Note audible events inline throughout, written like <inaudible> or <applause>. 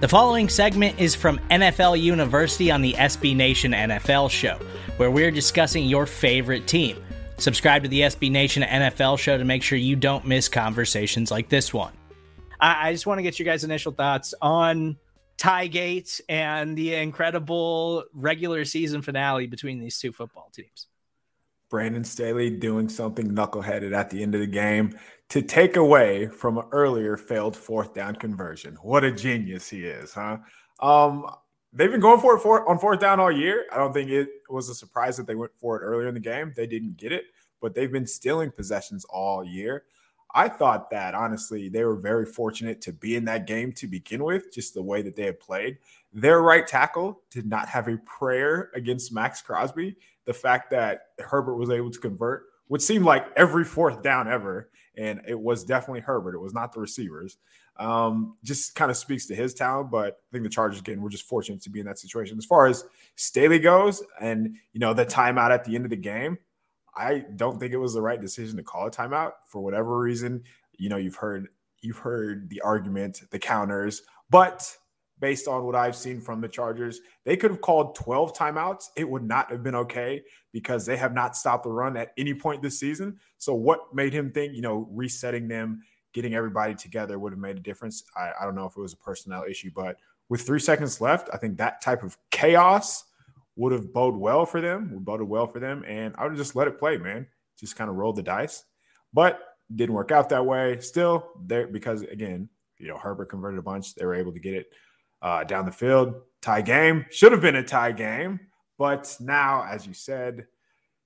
The following segment is from NFL University on the SB Nation NFL show, where we're discussing your favorite team. Subscribe to the SB Nation NFL show to make sure you don't miss conversations like this one. I, just want to get your guys' initial thoughts on Tygate and the incredible regular season finale between these two football teams. Brandon Staley doing something knuckleheaded at the end of the game to take away from an earlier failed fourth down conversion. What a genius he is, huh? Um, they've been going for it for, on fourth down all year. I don't think it was a surprise that they went for it earlier in the game. They didn't get it, but they've been stealing possessions all year. I thought that honestly, they were very fortunate to be in that game to begin with, just the way that they had played. Their right tackle did not have a prayer against Maxx Crosby. The fact that Herbert was able to convert would seem like every fourth down ever, and it was definitely Herbert. It was not the receivers. Um, just kind of speaks to his talent, but I think the Chargers again were just fortunate to be in that situation. As far as Staley goes, and you know the timeout at the end of the game, I don't think it was the right decision to call a timeout for whatever reason. You know, you've heard you've heard the argument, the counters, but based on what I've seen from the Chargers, they could have called 12 timeouts. It would not have been okay because they have not stopped the run at any point this season. So, what made him think, you know, resetting them, getting everybody together would have made a difference? I, I don't know if it was a personnel issue, but with three seconds left, I think that type of chaos would have bode well for them, would boded well for them. And I would have just let it play, man. Just kind of roll the dice. But didn't work out that way. Still, there because again, you know, Herbert converted a bunch. They were able to get it uh, down the field. Tie game should have been a tie game, but now, as you said,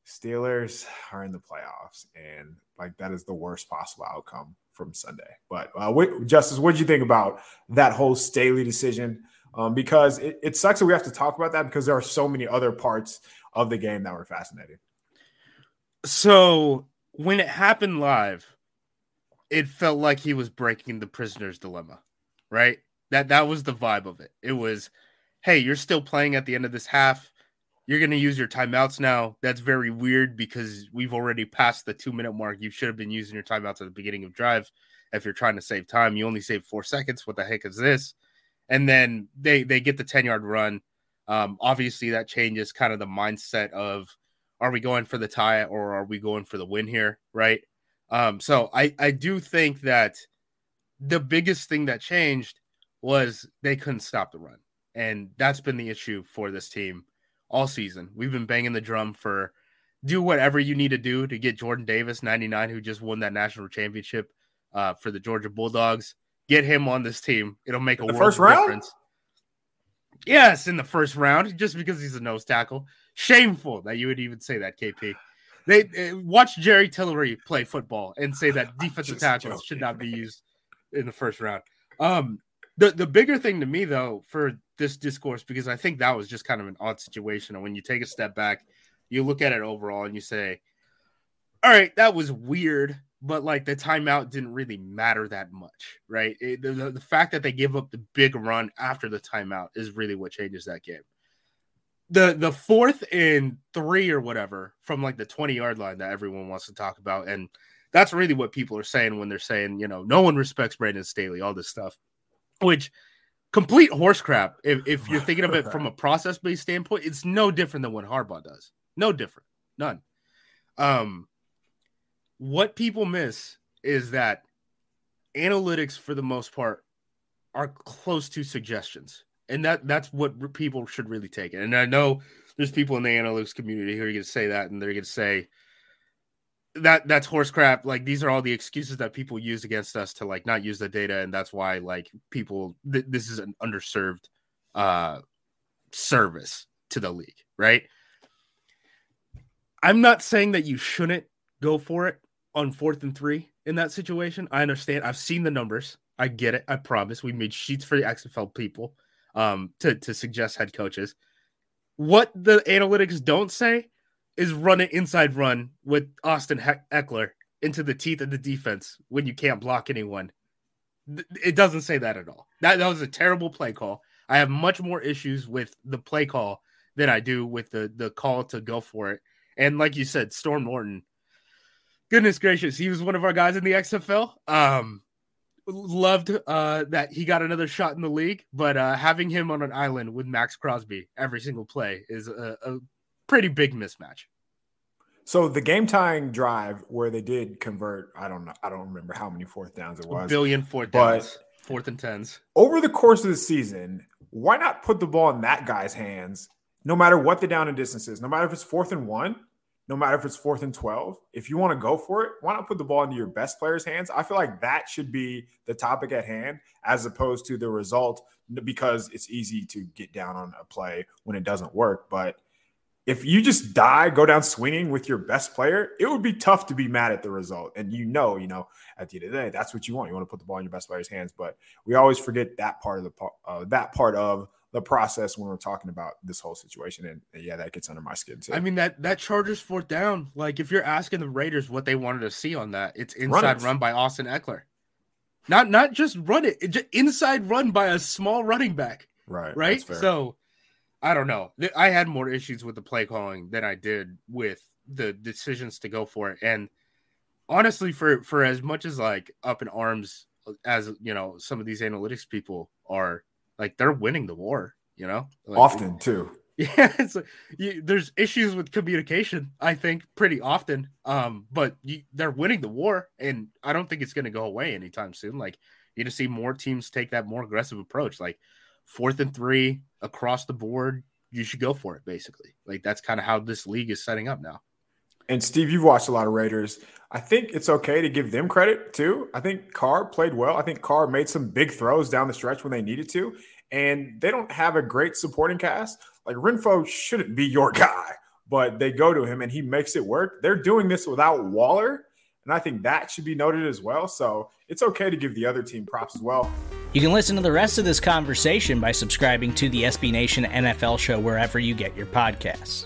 Steelers are in the playoffs, and like that is the worst possible outcome from Sunday. But uh, Justice, what did you think about that whole Staley decision? Um, because it, it sucks that we have to talk about that because there are so many other parts of the game that were fascinating. So when it happened live, it felt like he was breaking the prisoner's dilemma, right? That that was the vibe of it. It was, hey, you're still playing at the end of this half. You're going to use your timeouts now. That's very weird because we've already passed the two minute mark. You should have been using your timeouts at the beginning of drive. If you're trying to save time, you only save four seconds. What the heck is this? And then they they get the ten yard run. Um, obviously, that changes kind of the mindset of are we going for the tie or are we going for the win here, right? Um, so I I do think that the biggest thing that changed was they couldn't stop the run. And that's been the issue for this team all season. We've been banging the drum for do whatever you need to do to get Jordan Davis, 99, who just won that national championship uh, for the Georgia Bulldogs. Get him on this team. It'll make a first round? difference. Yes, in the first round, just because he's a nose tackle. Shameful that you would even say that, KP. They uh, watch Jerry Tillery play football and say that <laughs> defensive tackles joking. should not be used in the first round. Um, the the bigger thing to me though for this discourse because I think that was just kind of an odd situation. And when you take a step back, you look at it overall and you say, "All right, that was weird." But like the timeout didn't really matter that much, right? It- the, the, fact that they give up the big run after the timeout is really what changes that game. The the fourth and three or whatever from like the 20 yard line that everyone wants to talk about and that's really what people are saying when they're saying you know no one respects brandon staley all this stuff which complete horse crap. If, if you're <laughs> thinking of it from a process based standpoint it's no different than what harbaugh does. No different. None. Um what people miss is that analytics for the most part are close to suggestions. And that that's what people should really take. It and i know there's people in the analytics community who are going to say that and they're going to say that that's horse crap. Like these are all the excuses that people use against us to like not use the data. And that's why like people th- this is an underserved uh service to the league right? I'm not saying that you shouldn't go for it on fourth and three in that situation i understand i've seen the numbers i get it i promise we made sheets for the xfl people um to to suggest head coaches what the analytics don't say is run an inside run with Austin Ekeler into the teeth of the defense when you can't block anyone. It doesn't say that at all. That, that was a terrible play call. I have much more issues with the play call than I do with the the call to go for it. And like you said, Storm Norton, goodness gracious, he was one of our guys in the XFL. Um, loved uh, that he got another shot in the league, but uh, having him on an island with Maxx Crosby every single play is a, a pretty big mismatch. So the game tying drive where they did convert, I don't know, I don't remember how many fourth downs it A was. billion fourth but- downs, fourth and tens. Over the course of the season, why not put the ball in that guy's hands, no matter what the down and distance is, no matter if it's fourth and one, no matter if it's fourth and 12, if you want to go for it, why not put the ball into your best player's hands? I feel like that should be the topic at hand as opposed to the result because it's easy to get down on a play when it doesn't work. But if you just die, go down swinging with your best player, it would be tough to be mad at the result. And you know, you know, at the end of the day, that's what you want. You want to put the ball in your best player's hands. But we always forget that part of the uh, that part of the process when we're talking about this whole situation. And, and yeah, that gets under my skin too. I mean that that Chargers fourth down. Like if you're asking the Raiders what they wanted to see on that, it's inside it. run by Austin Ekeler. Not not just run it, it just inside run by a small running back. right, right? So I don't know. I had more issues with the play calling than I did with the decisions to go for it. And honestly, for for as much as like up in arms as you know, some of these analytics people are like they're winning the war. You know, Like, often too. <laughs> yeah, it's like, you, there's issues with communication. I think pretty often, um, but you, they're winning the war, and I don't think it's going to go away anytime soon. Like you're going to see more teams take that more aggressive approach, like fourth and three across the board. You should go for it, basically. Like that's kind of how this league is setting up now. And Steve, you've watched a lot of Raiders. I think it's okay to give them credit too. I think Carr played well. I think Carr made some big throws down the stretch when they needed to. And they don't have a great supporting cast. Like Renfrow shouldn't be your <laughs> guy, but they go to him and he makes it work. They're doing this without Waller. And I think that should be noted as well. So it's okay to give the other team props as well. You can listen to the rest of this conversation by subscribing to the SB Nation NFL show wherever you get your podcasts.